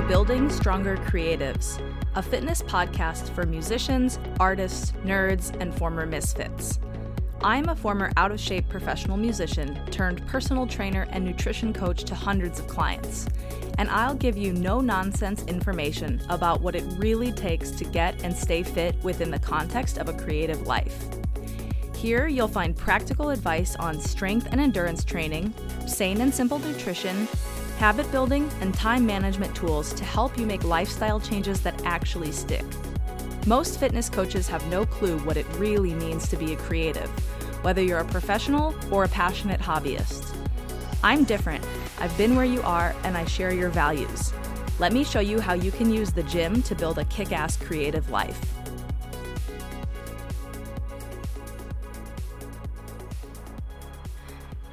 to Building Stronger Creatives, a fitness podcast for musicians, artists, nerds, and former misfits. I'm a former out of shape professional musician turned personal trainer and nutrition coach to hundreds of clients, and I'll give you no nonsense information about what it really takes to get and stay fit within the context of a creative life. Here, you'll find practical advice on strength and endurance training, sane and simple nutrition, habit building, and time management tools to help you make lifestyle changes that actually stick. Most fitness coaches have no clue what it really means to be a creative, whether you're a professional or a passionate hobbyist. I'm different. I've been where you are, and I share your values. Let me show you how you can use the gym to build a kick ass creative life.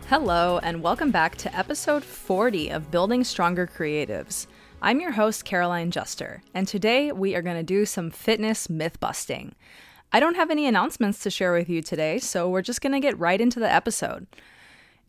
Hello, and welcome back to episode 40 of Building Stronger Creatives. I'm your host, Caroline Juster, and today we are going to do some fitness myth busting. I don't have any announcements to share with you today, so we're just going to get right into the episode.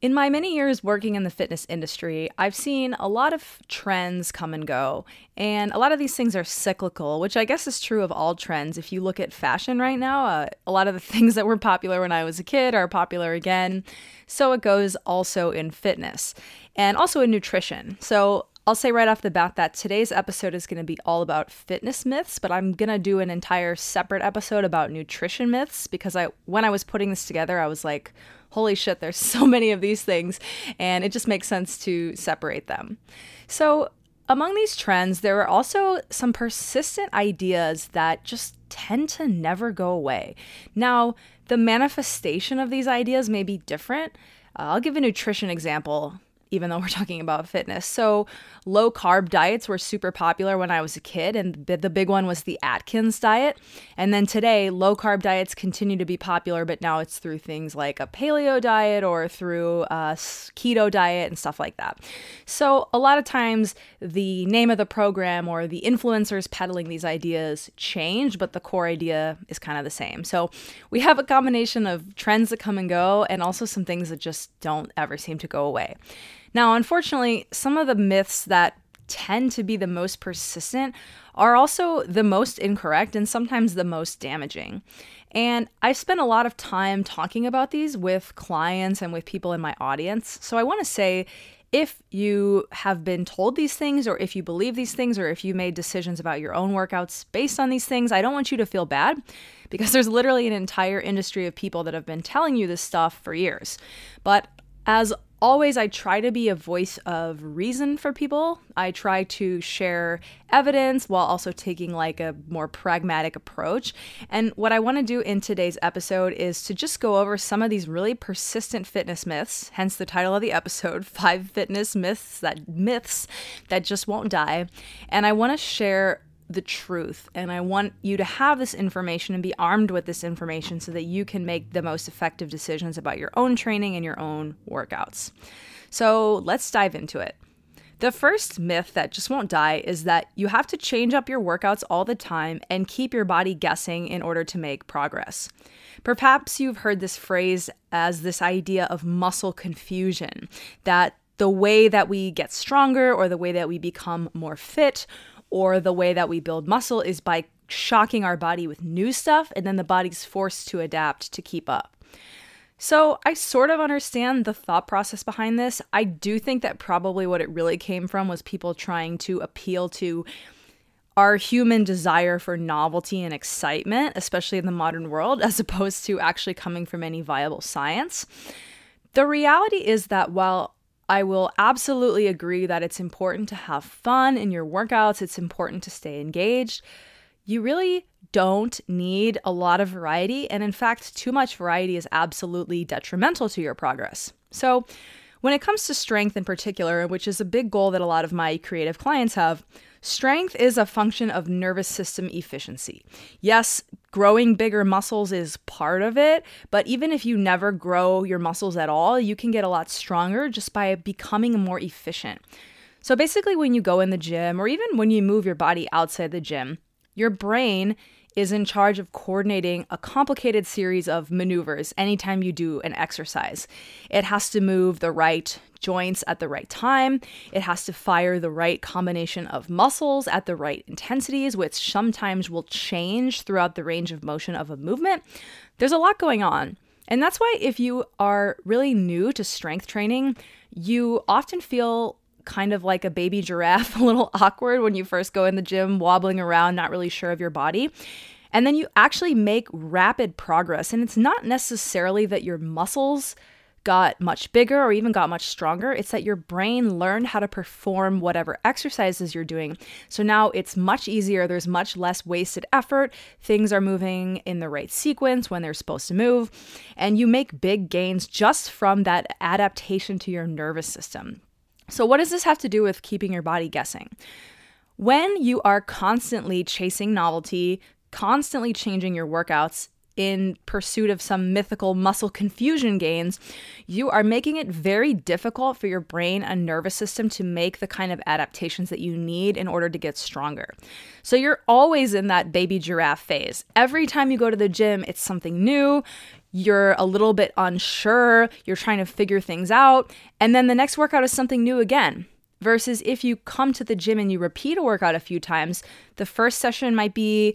In my many years working in the fitness industry, I've seen a lot of trends come and go, and a lot of these things are cyclical, which I guess is true of all trends. If you look at fashion right now, uh, a lot of the things that were popular when I was a kid are popular again. So it goes also in fitness and also in nutrition. So I'll say right off the bat that today's episode is going to be all about fitness myths, but I'm going to do an entire separate episode about nutrition myths because I when I was putting this together, I was like, holy shit, there's so many of these things, and it just makes sense to separate them. So, among these trends, there are also some persistent ideas that just tend to never go away. Now, the manifestation of these ideas may be different. Uh, I'll give a nutrition example even though we're talking about fitness. So, low carb diets were super popular when I was a kid, and the big one was the Atkins diet. And then today, low carb diets continue to be popular, but now it's through things like a paleo diet or through a keto diet and stuff like that. So, a lot of times, the name of the program or the influencers peddling these ideas change, but the core idea is kind of the same. So, we have a combination of trends that come and go, and also some things that just don't ever seem to go away. Now, unfortunately, some of the myths that tend to be the most persistent are also the most incorrect and sometimes the most damaging. And I've spent a lot of time talking about these with clients and with people in my audience. So I want to say if you have been told these things, or if you believe these things, or if you made decisions about your own workouts based on these things, I don't want you to feel bad because there's literally an entire industry of people that have been telling you this stuff for years. But as always I try to be a voice of reason for people. I try to share evidence while also taking like a more pragmatic approach. And what I want to do in today's episode is to just go over some of these really persistent fitness myths, hence the title of the episode, 5 fitness myths that myths that just won't die. And I want to share the truth. And I want you to have this information and be armed with this information so that you can make the most effective decisions about your own training and your own workouts. So let's dive into it. The first myth that just won't die is that you have to change up your workouts all the time and keep your body guessing in order to make progress. Perhaps you've heard this phrase as this idea of muscle confusion, that the way that we get stronger or the way that we become more fit or the way that we build muscle is by shocking our body with new stuff, and then the body's forced to adapt to keep up. So, I sort of understand the thought process behind this. I do think that probably what it really came from was people trying to appeal to our human desire for novelty and excitement, especially in the modern world, as opposed to actually coming from any viable science. The reality is that while I will absolutely agree that it's important to have fun in your workouts, it's important to stay engaged. You really don't need a lot of variety, and in fact, too much variety is absolutely detrimental to your progress. So, when it comes to strength in particular, which is a big goal that a lot of my creative clients have, strength is a function of nervous system efficiency. Yes, growing bigger muscles is part of it, but even if you never grow your muscles at all, you can get a lot stronger just by becoming more efficient. So basically, when you go in the gym or even when you move your body outside the gym, your brain is in charge of coordinating a complicated series of maneuvers anytime you do an exercise. It has to move the right joints at the right time, it has to fire the right combination of muscles at the right intensities, which sometimes will change throughout the range of motion of a movement. There's a lot going on. And that's why, if you are really new to strength training, you often feel kind of like a baby giraffe, a little awkward when you first go in the gym, wobbling around, not really sure of your body. And then you actually make rapid progress. And it's not necessarily that your muscles got much bigger or even got much stronger. It's that your brain learned how to perform whatever exercises you're doing. So now it's much easier. There's much less wasted effort. Things are moving in the right sequence when they're supposed to move. And you make big gains just from that adaptation to your nervous system. So, what does this have to do with keeping your body guessing? When you are constantly chasing novelty, constantly changing your workouts in pursuit of some mythical muscle confusion gains, you are making it very difficult for your brain and nervous system to make the kind of adaptations that you need in order to get stronger. So you're always in that baby giraffe phase. Every time you go to the gym, it's something new you're a little bit unsure, you're trying to figure things out, and then the next workout is something new again. Versus if you come to the gym and you repeat a workout a few times, the first session might be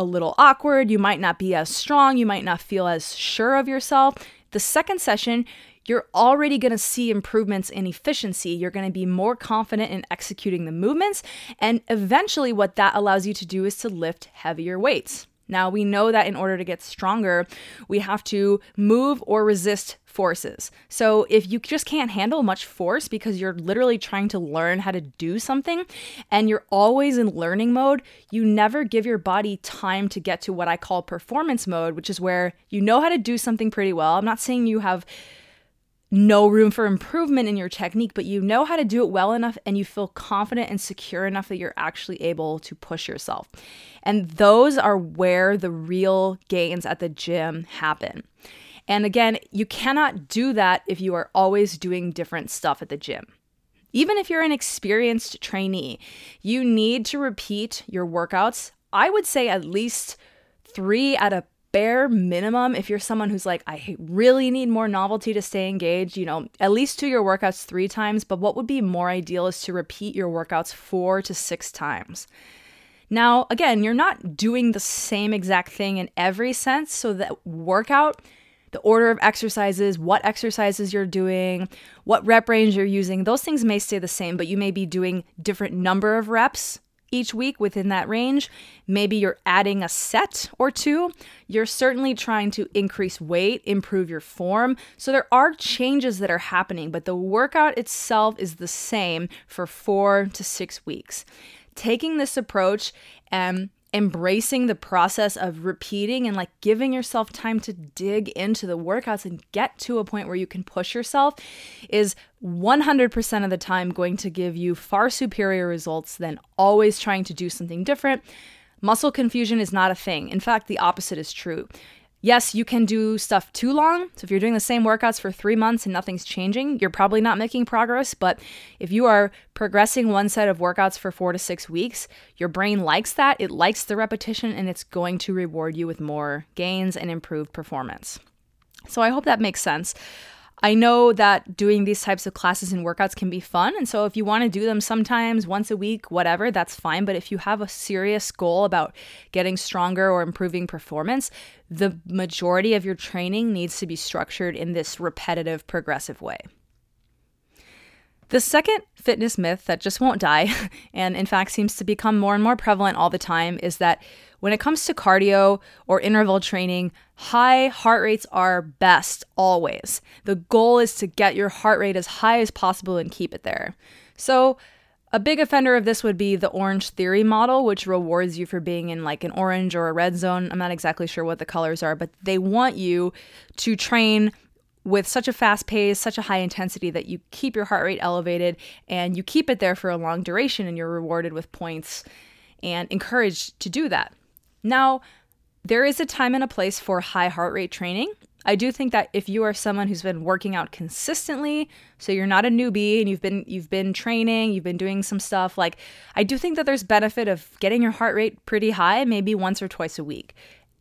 a little awkward, you might not be as strong, you might not feel as sure of yourself. The second session, you're already going to see improvements in efficiency. You're going to be more confident in executing the movements. And eventually, what that allows you to do is to lift heavier weights. Now, we know that in order to get stronger, we have to move or resist forces. So, if you just can't handle much force because you're literally trying to learn how to do something and you're always in learning mode, you never give your body time to get to what I call performance mode, which is where you know how to do something pretty well. I'm not saying you have no room for improvement in your technique, but you know how to do it well enough and you feel confident and secure enough that you're actually able to push yourself. And those are where the real gains at the gym happen. And again, you cannot do that if you are always doing different stuff at the gym. Even if you're an experienced trainee, you need to repeat your workouts. I would say at least three at a bare minimum, if you're someone who's like, I really need more novelty to stay engaged, you know, at least do your workouts three times. But what would be more ideal is to repeat your workouts four to six times. Now, again, you're not doing the same exact thing in every sense. So that workout, the order of exercises, what exercises you're doing, what rep range you're using, those things may stay the same, but you may be doing different number of reps each week within that range. Maybe you're adding a set or two. You're certainly trying to increase weight, improve your form. So there are changes that are happening, but the workout itself is the same for four to six weeks. Taking this approach and embracing the process of repeating and like giving yourself time to dig into the workouts and get to a point where you can push yourself is 100% of the time going to give you far superior results than always trying to do something different. Muscle confusion is not a thing. In fact, the opposite is true. Yes, you can do stuff too long. So if you're doing the same workouts for three months and nothing's changing, you're probably not making progress. But if you are progressing one set of workouts for four to six weeks, your brain likes that. It likes the repetition and it's going to reward you with more gains and improved performance. So I hope that makes sense. I know that doing these types of classes and workouts can be fun. And so if you want to do them sometimes, once a week, whatever, that's fine. But if you have a serious goal about getting stronger or improving performance, the majority of your training needs to be structured in this repetitive, progressive way. The second fitness myth that just won't die, and in fact seems to become more and more prevalent all the time, is that when it comes to cardio or interval training, high heart rates are best always. The goal is to get your heart rate as high as possible and keep it there. So, a big offender of this would be the Orangetheory model, which rewards you for being in like an orange or a red zone. I'm not exactly sure what the colors are, but they want you to train with such a fast pace, such a high intensity that you keep your heart rate elevated and you keep it there for a long duration and you're rewarded with points and encouraged to do that. Now, there is a time and a place for high heart rate training. I do think that if you are someone who's been working out consistently, so you're not a newbie and you've been you've been training, you've been doing some stuff, like I do think that there's benefit of getting your heart rate pretty high, maybe once or twice a week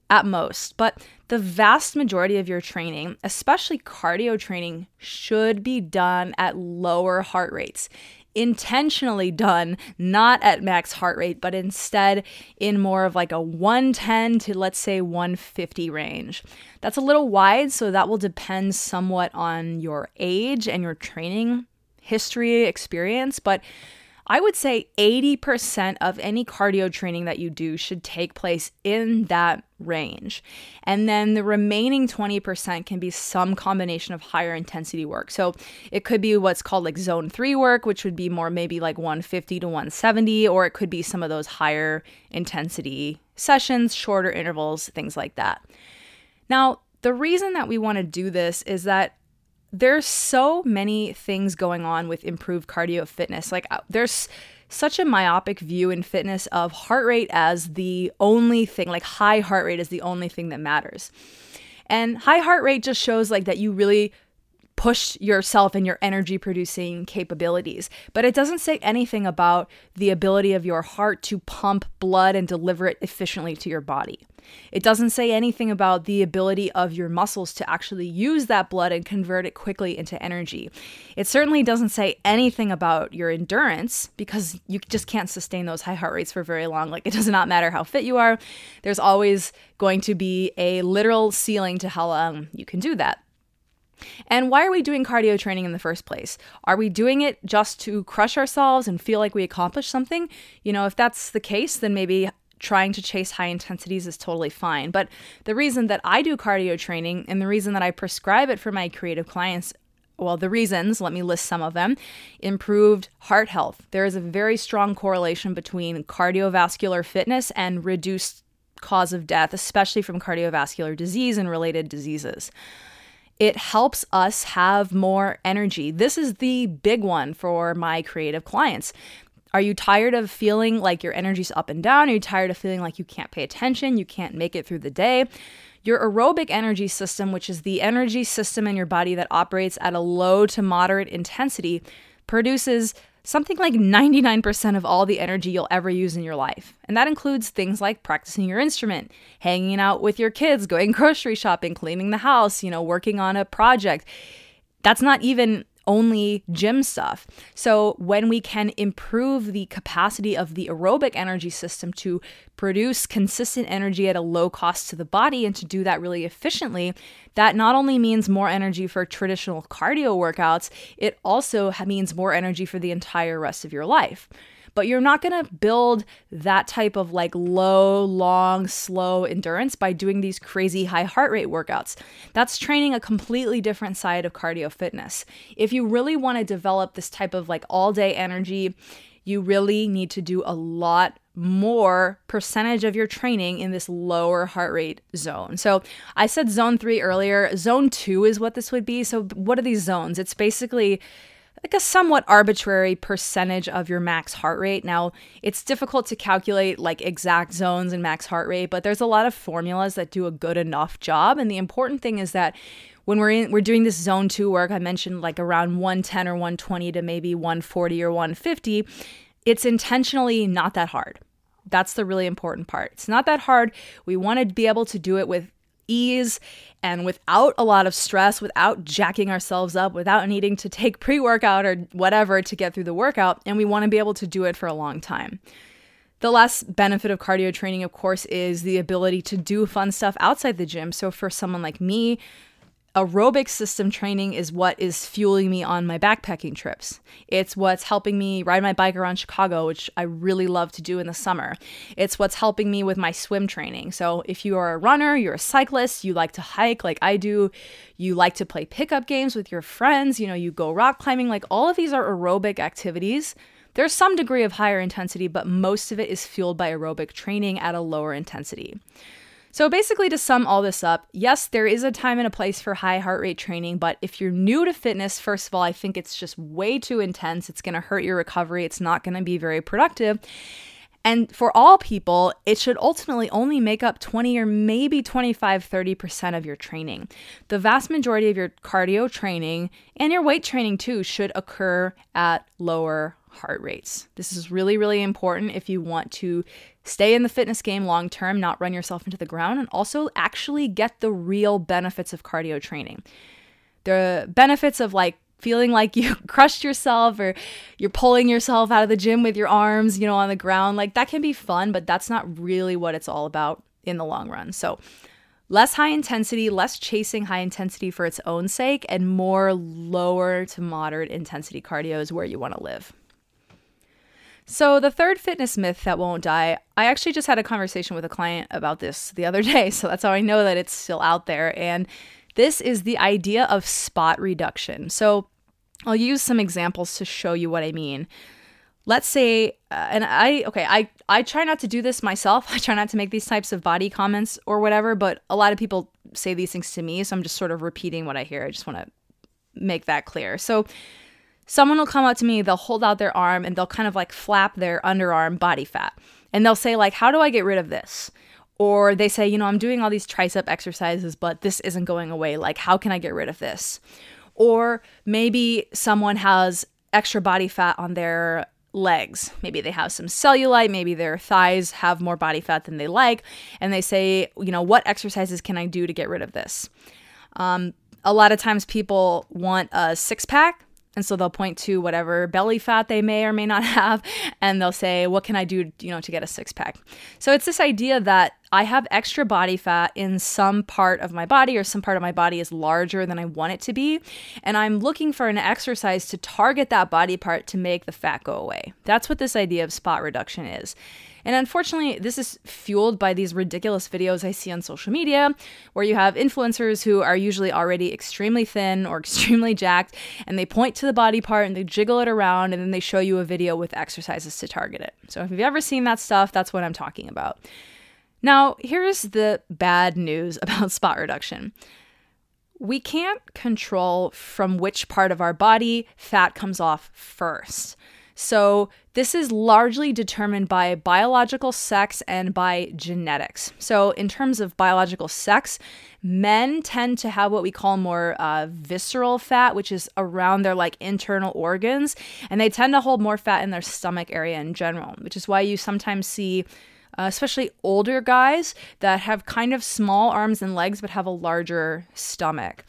at most. But the vast majority of your training, especially cardio training, should be done at lower heart rates intentionally done not at max heart rate, but instead in more of like a 110 to let's say 150 range. That's a little wide, so that will depend somewhat on your age and your training history experience, but I would say 80% of any cardio training that you do should take place in that range. And then the remaining 20% can be some combination of higher intensity work. So it could be what's called like zone three work, which would be more maybe like 150 to 170, or it could be some of those higher intensity sessions, shorter intervals, things like that. Now, the reason that we want to do this is that there's so many things going on with improved cardio fitness. Like uh, there's such a myopic view in fitness of heart rate as the only thing, like high heart rate is the only thing that matters. And high heart rate just shows like that you really push yourself and your energy producing capabilities. But it doesn't say anything about the ability of your heart to pump blood and deliver it efficiently to your body. It doesn't say anything about the ability of your muscles to actually use that blood and convert it quickly into energy. It certainly doesn't say anything about your endurance because you just can't sustain those high heart rates for very long. Like, it does not matter how fit you are, there's always going to be a literal ceiling to how long you can do that. And why are we doing cardio training in the first place? Are we doing it just to crush ourselves and feel like we accomplished something? You know, if that's the case, then maybe trying to chase high intensities is totally fine. But the reason that I do cardio training and the reason that I prescribe it for my creative clients well, the reasons, let me list some of them. Improved heart health. There is a very strong correlation between cardiovascular fitness and reduced cause of death, especially from cardiovascular disease and related diseases it helps us have more energy. This is the big one for my creative clients. Are you tired of feeling like your energy's up and down? Are you tired of feeling like you can't pay attention? You can't make it through the day? Your aerobic energy system, which is the energy system in your body that operates at a low to moderate intensity, produces something like 99% of all the energy you'll ever use in your life. And that includes things like practicing your instrument, hanging out with your kids, going grocery shopping, cleaning the house, you know, working on a project. That's not even only gym stuff. So, when we can improve the capacity of the aerobic energy system to produce consistent energy at a low cost to the body and to do that really efficiently, that not only means more energy for traditional cardio workouts, it also means more energy for the entire rest of your life but you're not going to build that type of like low, long, slow endurance by doing these crazy high heart rate workouts. That's training a completely different side of cardio fitness. If you really want to develop this type of like all day energy, you really need to do a lot more percentage of your training in this lower heart rate zone. So I said zone three earlier. Zone two is what this would be. So, what are these zones? It's basically like a somewhat arbitrary percentage of your max heart rate. Now, it's difficult to calculate like exact zones and max heart rate, but there's a lot of formulas that do a good enough job. And the important thing is that when we're in, we're doing this zone 2 work, I mentioned like around 110 or 120 to maybe 140 or 150, it's intentionally not that hard. That's the really important part. It's not that hard. We want to be able to do it with ease and without a lot of stress, without jacking ourselves up, without needing to take pre workout or whatever to get through the workout. And we want to be able to do it for a long time. The last benefit of cardio training, of course, is the ability to do fun stuff outside the gym. So, for someone like me aerobic system training is what is fueling me on my backpacking trips. It's what's helping me ride my bike around Chicago, which I really love to do in the summer. It's what's helping me with my swim training. So, if you are a runner, you're a cyclist, you like to hike like I do, you like to play pickup games with your friends, you know, you go rock climbing, like all of these are aerobic activities. There's some degree of higher intensity, but most of it is fueled by aerobic training at a lower intensity. So, basically, to sum all this up, yes, there is a time and a place for high heart rate training, but if you're new to fitness, first of all, I think it's just way too intense. It's going to hurt your recovery, it's not going to be very productive. And for all people, it should ultimately only make up 20 or maybe 25, 30% of your training. The vast majority of your cardio training and your weight training too should occur at lower heart rates. This is really, really important if you want to stay in the fitness game long term, not run yourself into the ground, and also actually get the real benefits of cardio training. The benefits of like feeling like you crushed yourself or you're pulling yourself out of the gym with your arms, you know, on the ground, like that can be fun, but that's not really what it's all about in the long run. So, less high intensity, less chasing high intensity for its own sake, and more lower to moderate intensity cardio is where you want to live. So, the third fitness myth that won't die, I actually just had a conversation with a client about this the other day. So, that's how I know that it's still out there. And this is the idea of spot reduction. So, I'll use some examples to show you what I mean. Let's say, uh, and I, okay, I, I try not to do this myself. I try not to make these types of body comments or whatever, but a lot of people say these things to me. So, I'm just sort of repeating what I hear. I just want to make that clear. So, someone will come up to me, they'll hold out their arm and they'll kind of like flap their underarm body fat. And they'll say like, "How do I get rid of this?" Or they say, "You know, I'm doing all these tricep exercises, but this isn't going away. Like, how can I get rid of this?" Or maybe someone has extra body fat on their legs. Maybe they have some cellulite, maybe their thighs have more body fat than they like, and they say, you know, what exercises can I do to get rid of this? Um, a lot of times people want a six pack and so they'll point to whatever belly fat they may or may not have, and they'll say, What can I do, you know, to get a six pack? So it's this idea that I have extra body fat in some part of my body, or some part of my body is larger than I want it to be. And I'm looking for an exercise to target that body part to make the fat go away. That's what this idea of spot reduction is. And unfortunately, this is fueled by these ridiculous videos I see on social media where you have influencers who are usually already extremely thin or extremely jacked and they point to the body part and they jiggle it around and then they show you a video with exercises to target it. So if you've ever seen that stuff, that's what I'm talking about. Now, here's the bad news about spot reduction. We can't control from which part of our body fat comes off first. So, this is largely determined by biological sex and by genetics. So, in terms of biological sex, men tend to have what we call more uh, visceral fat, which is around their like internal organs, and they tend to hold more fat in their stomach area in general, which is why you sometimes see. Uh, especially older guys that have kind of small arms and legs but have a larger stomach.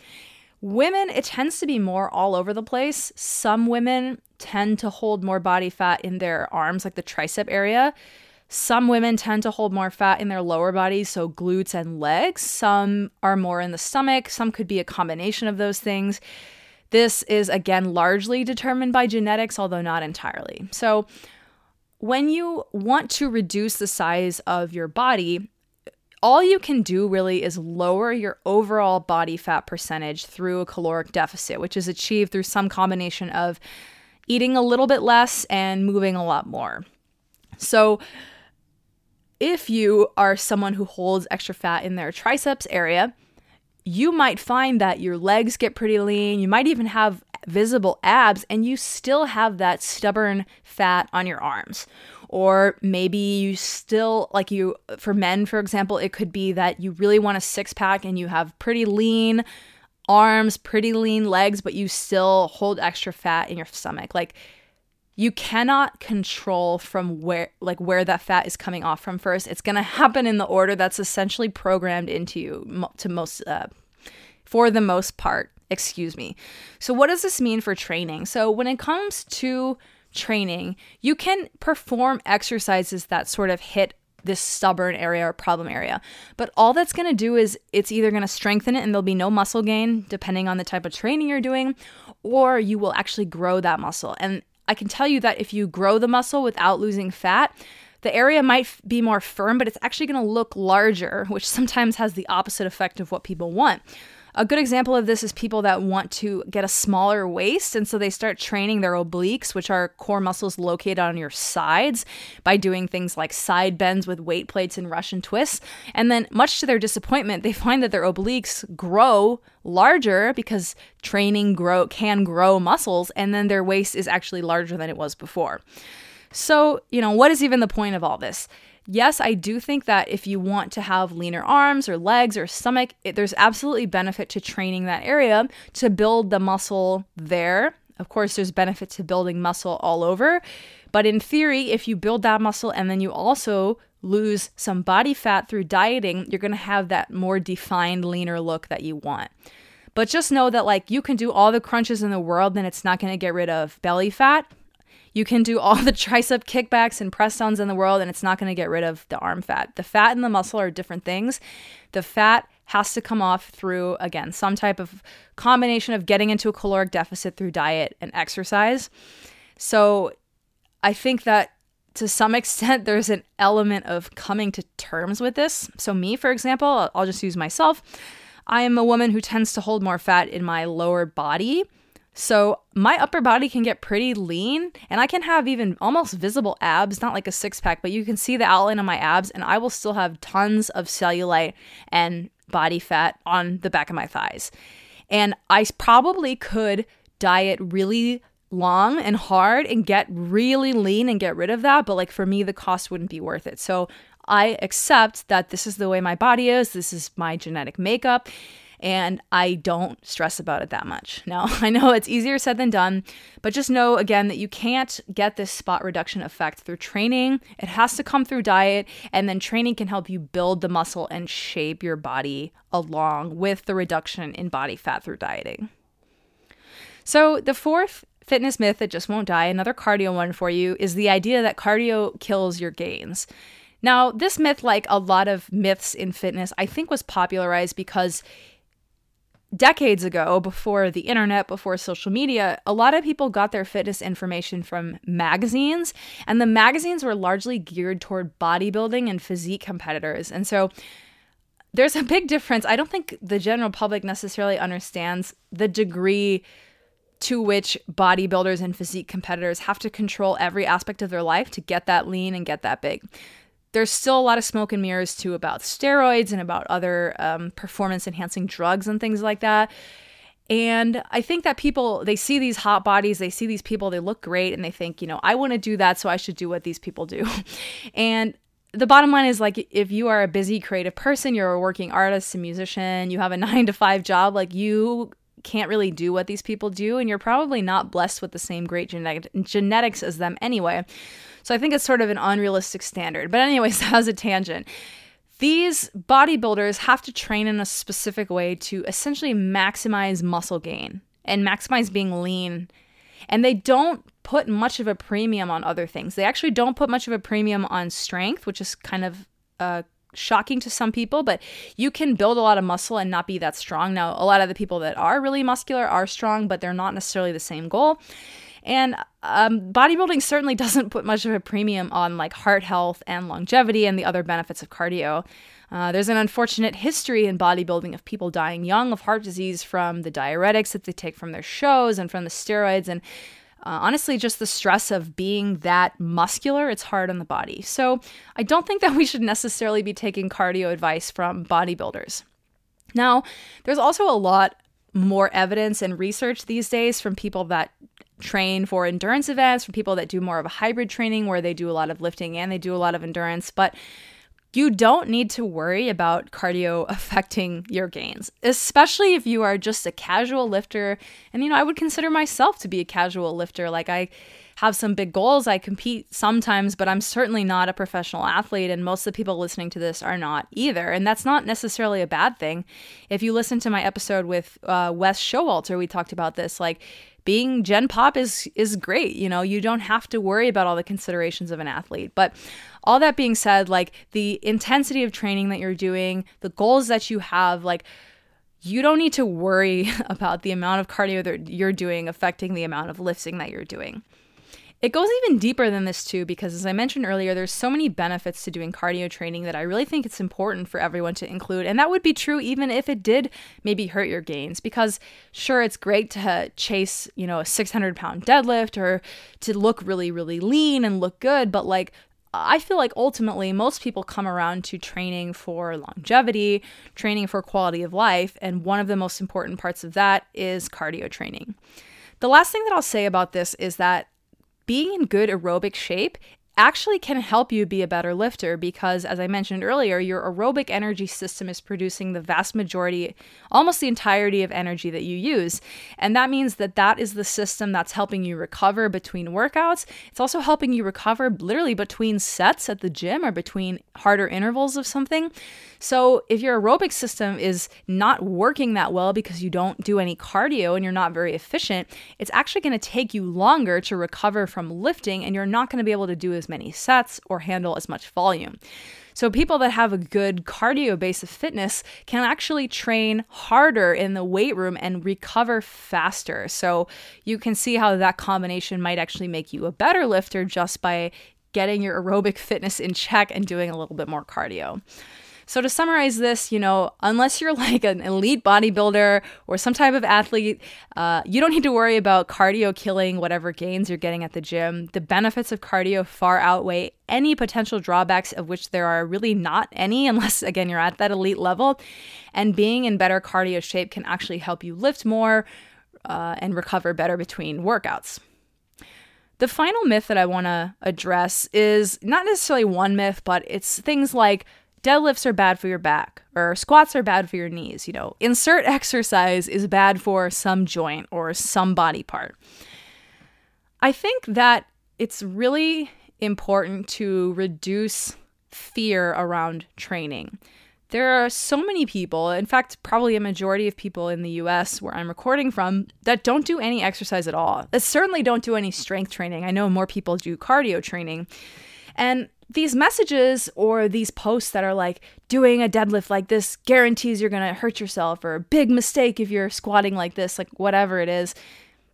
Women, it tends to be more all over the place. Some women tend to hold more body fat in their arms, like the tricep area. Some women tend to hold more fat in their lower bodies, so glutes and legs. Some are more in the stomach. Some could be a combination of those things. This is again largely determined by genetics, although not entirely. So, when you want to reduce the size of your body, all you can do really is lower your overall body fat percentage through a caloric deficit, which is achieved through some combination of eating a little bit less and moving a lot more. So, if you are someone who holds extra fat in their triceps area, you might find that your legs get pretty lean. You might even have visible abs, and you still have that stubborn fat on your arms or maybe you still like you for men for example it could be that you really want a six pack and you have pretty lean arms pretty lean legs but you still hold extra fat in your stomach. Like you cannot control from where like where that fat is coming off from first. It's going to happen in the order that's essentially programmed into you to most uh, for the most part. Excuse me. So what does this mean for training? So when it comes to training, you can perform exercises that sort of hit this stubborn area or problem area. But all that's going to do is it's either going to strengthen it and there'll be no muscle gain depending on the type of training you're doing, or you will actually grow that muscle. And I can tell you that if you grow the muscle without losing fat, the area might be more firm, but it's actually going to look larger, which sometimes has the opposite effect of what people want. A good example of this is people that want to get a smaller waist, and so they start training their obliques, which are core muscles located on your sides, by doing things like side bends with weight plates and Russian twists. And then, much to their disappointment, they find that their obliques grow larger because training grow can grow muscles, and then their waist is actually larger than it was before. So, you know, what is even the point of all this? Yes, I do think that if you want to have leaner arms or legs or stomach, it, there's absolutely benefit to training that area to build the muscle there. Of course, there's benefit to building muscle all over. But in theory, if you build that muscle and then you also lose some body fat through dieting, you're going to have that more defined, leaner look that you want. But just know that, like, you can do all the crunches in the world, and it's not going to get rid of belly fat. You can do all the tricep kickbacks and press downs in the world, and it's not going to get rid of the arm fat. The fat and the muscle are different things. The fat has to come off through, again, some type of combination of getting into a caloric deficit through diet and exercise. So I think that to some extent, there's an element of coming to terms with this. So, me, for example, I'll just use myself. I am a woman who tends to hold more fat in my lower body. So my upper body can get pretty lean and I can have even almost visible abs, not like a six pack, but you can see the outline of my abs and I will still have tons of cellulite and body fat on the back of my thighs. And I probably could diet really long and hard and get really lean and get rid of that, but like for me the cost wouldn't be worth it. So I accept that this is the way my body is, this is my genetic makeup and I don't stress about it that much. Now, I know it's easier said than done, but just know again that you can't get this spot reduction effect through training. It has to come through diet, and then training can help you build the muscle and shape your body along with the reduction in body fat through dieting. So, the fourth fitness myth that just won't die, another cardio one for you, is the idea that cardio kills your gains. Now, this myth, like a lot of myths in fitness, I think was popularized because decades ago, before the internet, before social media, a lot of people got their fitness information from magazines, and the magazines were largely geared toward bodybuilding and physique competitors. And so there's a big difference. I don't think the general public necessarily understands the degree to which bodybuilders and physique competitors have to control every aspect of their life to get that lean and get that big there's still a lot of smoke and mirrors too about steroids and about other um, performance enhancing drugs and things like that. And I think that people, they see these hot bodies, they see these people, they look great, and they think, you know, I want to do that, so I should do what these people do. and the bottom line is like, if you are a busy creative person, you're a working artist, a musician, you have a nine to five job, like you can't really do what these people do, and you're probably not blessed with the same great genetic- genetics as them anyway. So I think it's sort of an unrealistic standard. But, anyways, that was a tangent. These bodybuilders have to train in a specific way to essentially maximize muscle gain and maximize being lean. And they don't put much of a premium on other things. They actually don't put much of a premium on strength, which is kind of uh, shocking to some people, but you can build a lot of muscle and not be that strong. Now, a lot of the people that are really muscular are strong, but they're not necessarily the same goal. And um, bodybuilding certainly doesn't put much of a premium on like heart health and longevity and the other benefits of cardio. Uh, there's an unfortunate history in bodybuilding of people dying young of heart disease from the diuretics that they take from their shows and from the steroids. And uh, honestly, just the stress of being that muscular, it's hard on the body. So I don't think that we should necessarily be taking cardio advice from bodybuilders. Now, there's also a lot more evidence and research these days from people that train for endurance events, for people that do more of a hybrid training where they do a lot of lifting and they do a lot of endurance. But you don't need to worry about cardio affecting your gains, especially if you are just a casual lifter. And, you know, I would consider myself to be a casual lifter. Like, I have some big goals. I compete sometimes, but I'm certainly not a professional athlete. And most of the people listening to this are not either. And that's not necessarily a bad thing. If you listen to my episode with uh, Wes Showalter, we talked about this. Like, being gen pop is is great you know you don't have to worry about all the considerations of an athlete. But all that being said like the intensity of training that you're doing the goals that you have like you don't need to worry about the amount of cardio that you're doing affecting the amount of lifting that you're doing it goes even deeper than this, too, because as I mentioned earlier, there's so many benefits to doing cardio training that I really think it's important for everyone to include. And that would be true even if it did maybe hurt your gains, because sure, it's great to chase, you know, a 600 pound deadlift or to look really, really lean and look good, but like, I feel like ultimately most people come around to training for longevity, training for quality of life, and one of the most important parts of that is cardio training. The last thing that I'll say about this is that being in good aerobic shape actually can help you be a better lifter because, as I mentioned earlier, your aerobic energy system is producing the vast majority, almost the entirety of energy that you use. And that means that that is the system that's helping you recover between workouts. It's also helping you recover literally between sets at the gym or between harder intervals of something. So, if your aerobic system is not working that well because you don't do any cardio and you're not very efficient, it's actually going to take you longer to recover from lifting and you're not going to be able to do as many sets or handle as much volume. So, people that have a good cardio base of fitness can actually train harder in the weight room and recover faster. So, you can see how that combination might actually make you a better lifter just by getting your aerobic fitness in check and doing a little bit more cardio. So, to summarize this, you know, unless you're like an elite bodybuilder or some type of athlete, uh, you don't need to worry about cardio killing whatever gains you're getting at the gym. The benefits of cardio far outweigh any potential drawbacks, of which there are really not any, unless, again, you're at that elite level. And being in better cardio shape can actually help you lift more uh, and recover better between workouts. The final myth that I want to address is not necessarily one myth, but it's things like deadlifts are bad for your back or squats are bad for your knees. You know, insert exercise is bad for some joint or some body part. I think that it's really important to reduce fear around training. There are so many people, in fact, probably a majority of people in the US where I'm recording from, that don't do any exercise at all. That certainly don't do any strength training. I know more people do cardio training. And these messages or these posts that are like doing a deadlift like this guarantees you're going to hurt yourself or a big mistake if you're squatting like this, like whatever it is,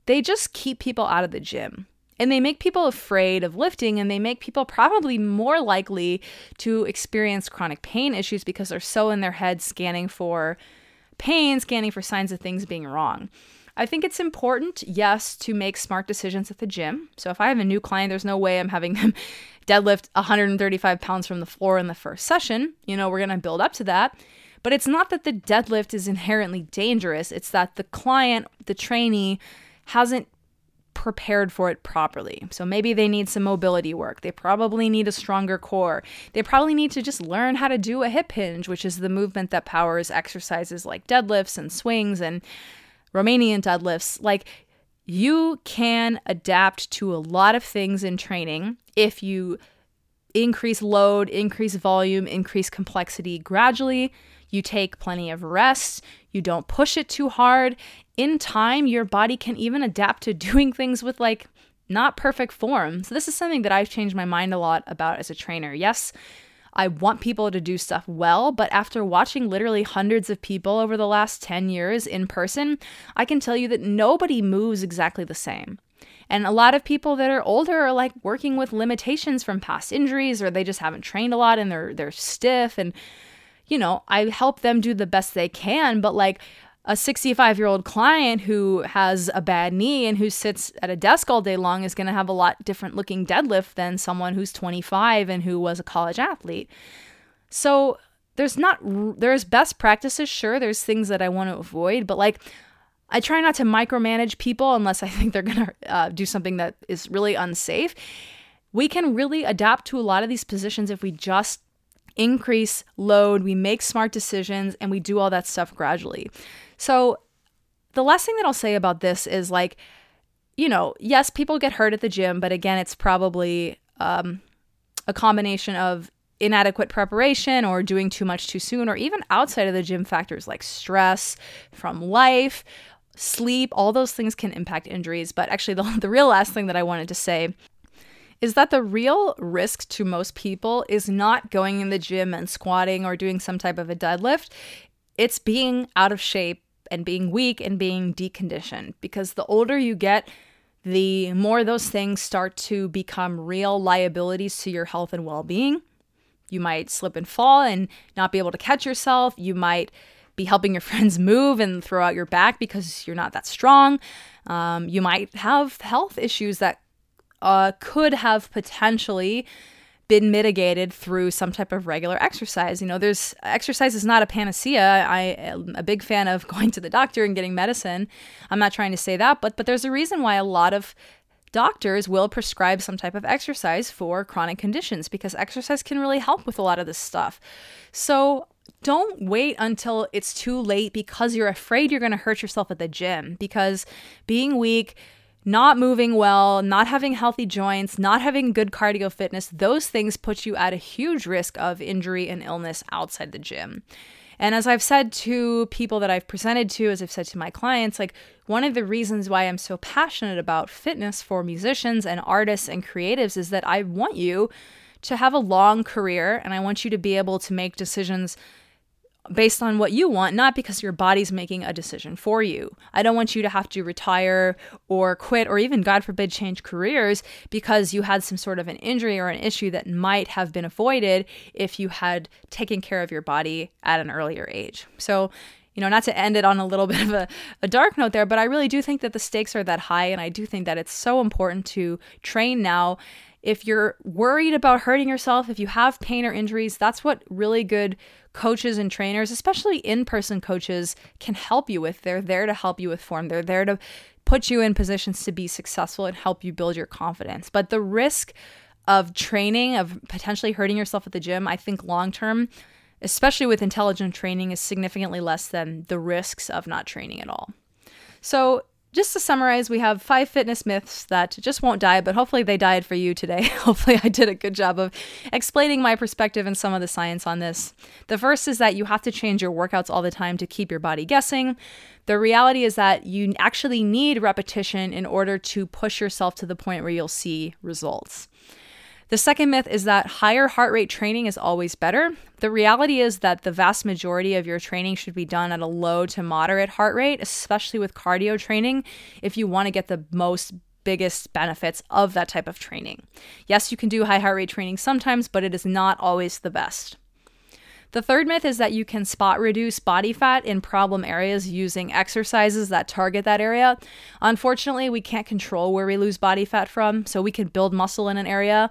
they just keep people out of the gym. And they make people afraid of lifting and they make people probably more likely to experience chronic pain issues because they're so in their head scanning for pain, scanning for signs of things being wrong. I think it's important, yes, to make smart decisions at the gym. So if I have a new client, there's no way I'm having them deadlift 135 pounds from the floor in the first session. You know, we're going to build up to that. But it's not that the deadlift is inherently dangerous, it's that the client, the trainee, hasn't prepared for it properly. So maybe they need some mobility work. They probably need a stronger core. They probably need to just learn how to do a hip hinge, which is the movement that powers exercises like deadlifts and swings and Romanian deadlifts. Like you can adapt to a lot of things in training if you increase load, increase volume, increase complexity gradually. You take plenty of rest, you don't push it too hard. In time, your body can even adapt to doing things with like not perfect form. So, this is something that I've changed my mind a lot about as a trainer. Yes, I want people to do stuff well, but after watching literally hundreds of people over the last 10 years in person, I can tell you that nobody moves exactly the same. And a lot of people that are older are like working with limitations from past injuries or they just haven't trained a lot and they're they're stiff and you know, I help them do the best they can, but like a 65 year old client who has a bad knee and who sits at a desk all day long is going to have a lot different looking deadlift than someone who's 25 and who was a college athlete. So there's not, there's best practices, sure, there's things that I want to avoid, but like, I try not to micromanage people unless I think they're going to uh, do something that is really unsafe. We can really adapt to a lot of these positions if we just increase load, we make smart decisions, and we do all that stuff gradually. So, the last thing that I'll say about this is like, you know, yes, people get hurt at the gym, but again, it's probably um, a combination of inadequate preparation or doing too much too soon, or even outside of the gym factors like stress from life, sleep, all those things can impact injuries. But actually, the, the real last thing that I wanted to say is that the real risk to most people is not going in the gym and squatting or doing some type of a deadlift. It's being out of shape and being weak and being deconditioned because the older you get, the more those things start to become real liabilities to your health and well being. You might slip and fall and not be able to catch yourself. You might be helping your friends move and throw out your back because you're not that strong. Um, you might have health issues that uh, could have potentially been mitigated through some type of regular exercise. You know, there's exercise is not a panacea. I am a big fan of going to the doctor and getting medicine. I'm not trying to say that, but but there's a reason why a lot of doctors will prescribe some type of exercise for chronic conditions because exercise can really help with a lot of this stuff. So don't wait until it's too late because you're afraid you're going to hurt yourself at the gym because being weak not moving well, not having healthy joints, not having good cardio fitness, those things put you at a huge risk of injury and illness outside the gym. And as I've said to people that I've presented to, as I've said to my clients, like one of the reasons why I'm so passionate about fitness for musicians and artists and creatives is that I want you to have a long career and I want you to be able to make decisions based on what you want, not because your body's making a decision for you. I don't want you to have to retire or quit or even, God forbid, change careers because you had some sort of an injury or an issue that might have been avoided if you had taken care of your body at an earlier age. So, you know, not to end it on a little bit of a, a dark note there, but I really do think that the stakes are that high. And I do think that it's so important to train now if you're worried about hurting yourself, if you have pain or injuries, that's what really good coaches and trainers, especially in person coaches, can help you with. They're there to help you with form, they're there to put you in positions to be successful and help you build your confidence. But the risk of training, of potentially hurting yourself at the gym, I think long term, especially with intelligent training, is significantly less than the risks of not training at all. So, just to summarize, we have five fitness myths that just won't die, but hopefully they died for you today. hopefully, I did a good job of explaining my perspective and some of the science on this. The first is that you have to change your workouts all the time to keep your body guessing. The reality is that you actually need repetition in order to push yourself to the point where you'll see results. The second myth is that higher heart rate training is always better. The reality is that the vast majority of your training should be done at a low to moderate heart rate, especially with cardio training, if you want to get the most biggest benefits of that type of training. Yes, you can do high heart rate training sometimes, but it is not always the best. The third myth is that you can spot reduce body fat in problem areas using exercises that target that area. Unfortunately, we can't control where we lose body fat from, so we can build muscle in an area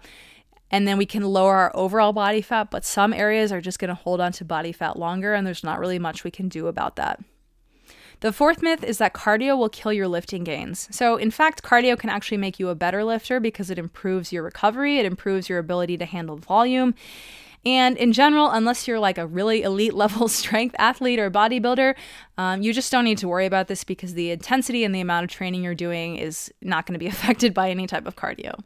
and then we can lower our overall body fat, but some areas are just going to hold on to body fat longer, and there's not really much we can do about that. The fourth myth is that cardio will kill your lifting gains. So, in fact, cardio can actually make you a better lifter because it improves your recovery, it improves your ability to handle volume, and in general, unless you're like a really elite level strength athlete or bodybuilder, um, you just don't need to worry about this because the intensity and the amount of training you're doing is not going to be affected by any type of cardio.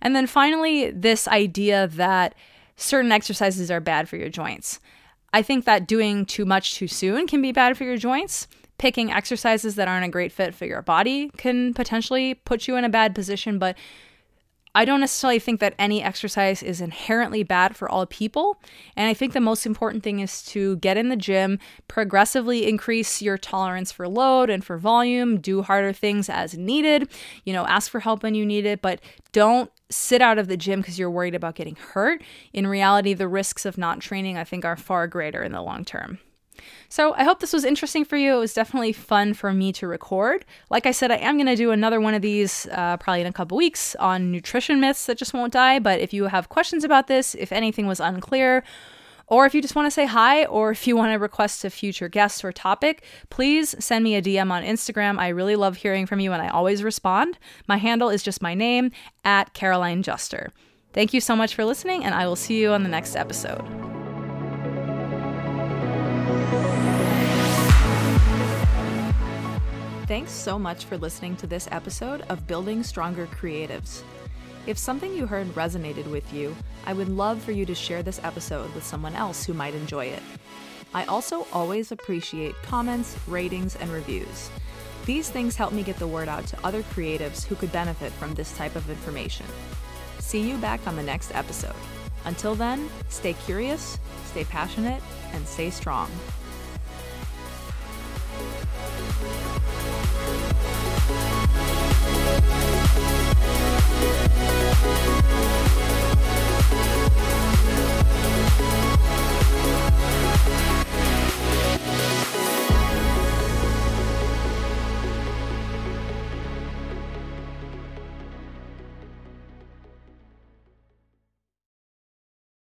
And then finally, this idea that certain exercises are bad for your joints. I think that doing too much too soon can be bad for your joints. Picking exercises that aren't a great fit for your body can potentially put you in a bad position, but I don't necessarily think that any exercise is inherently bad for all people. And I think the most important thing is to get in the gym, progressively increase your tolerance for load and for volume, do harder things as needed, you know, ask for help when you need it, but don't sit out of the gym because you're worried about getting hurt. In reality, the risks of not training, I think, are far greater in the long term. So I hope this was interesting for you. It was definitely fun for me to record. Like I said, I am going to do another one of these uh, probably in a couple weeks on nutrition myths that just won't die. But if you have questions about this, if anything was unclear, or if you just want to say hi, or if you want to request a future guest or topic, please send me a DM on Instagram. I really love hearing from you and I always respond. My handle is just my name, at Caroline Juster. Thank you so much for listening, and I will see you on the next episode. Thanks so much for listening to this episode of Building Stronger Creatives. If something you heard resonated with you, I would love for you to share this episode with someone else who might enjoy it. I also always appreciate comments, ratings, and reviews. These things help me get the word out to other creatives who could benefit from this type of information. See you back on the next episode. Until then, stay curious, stay passionate, and stay strong.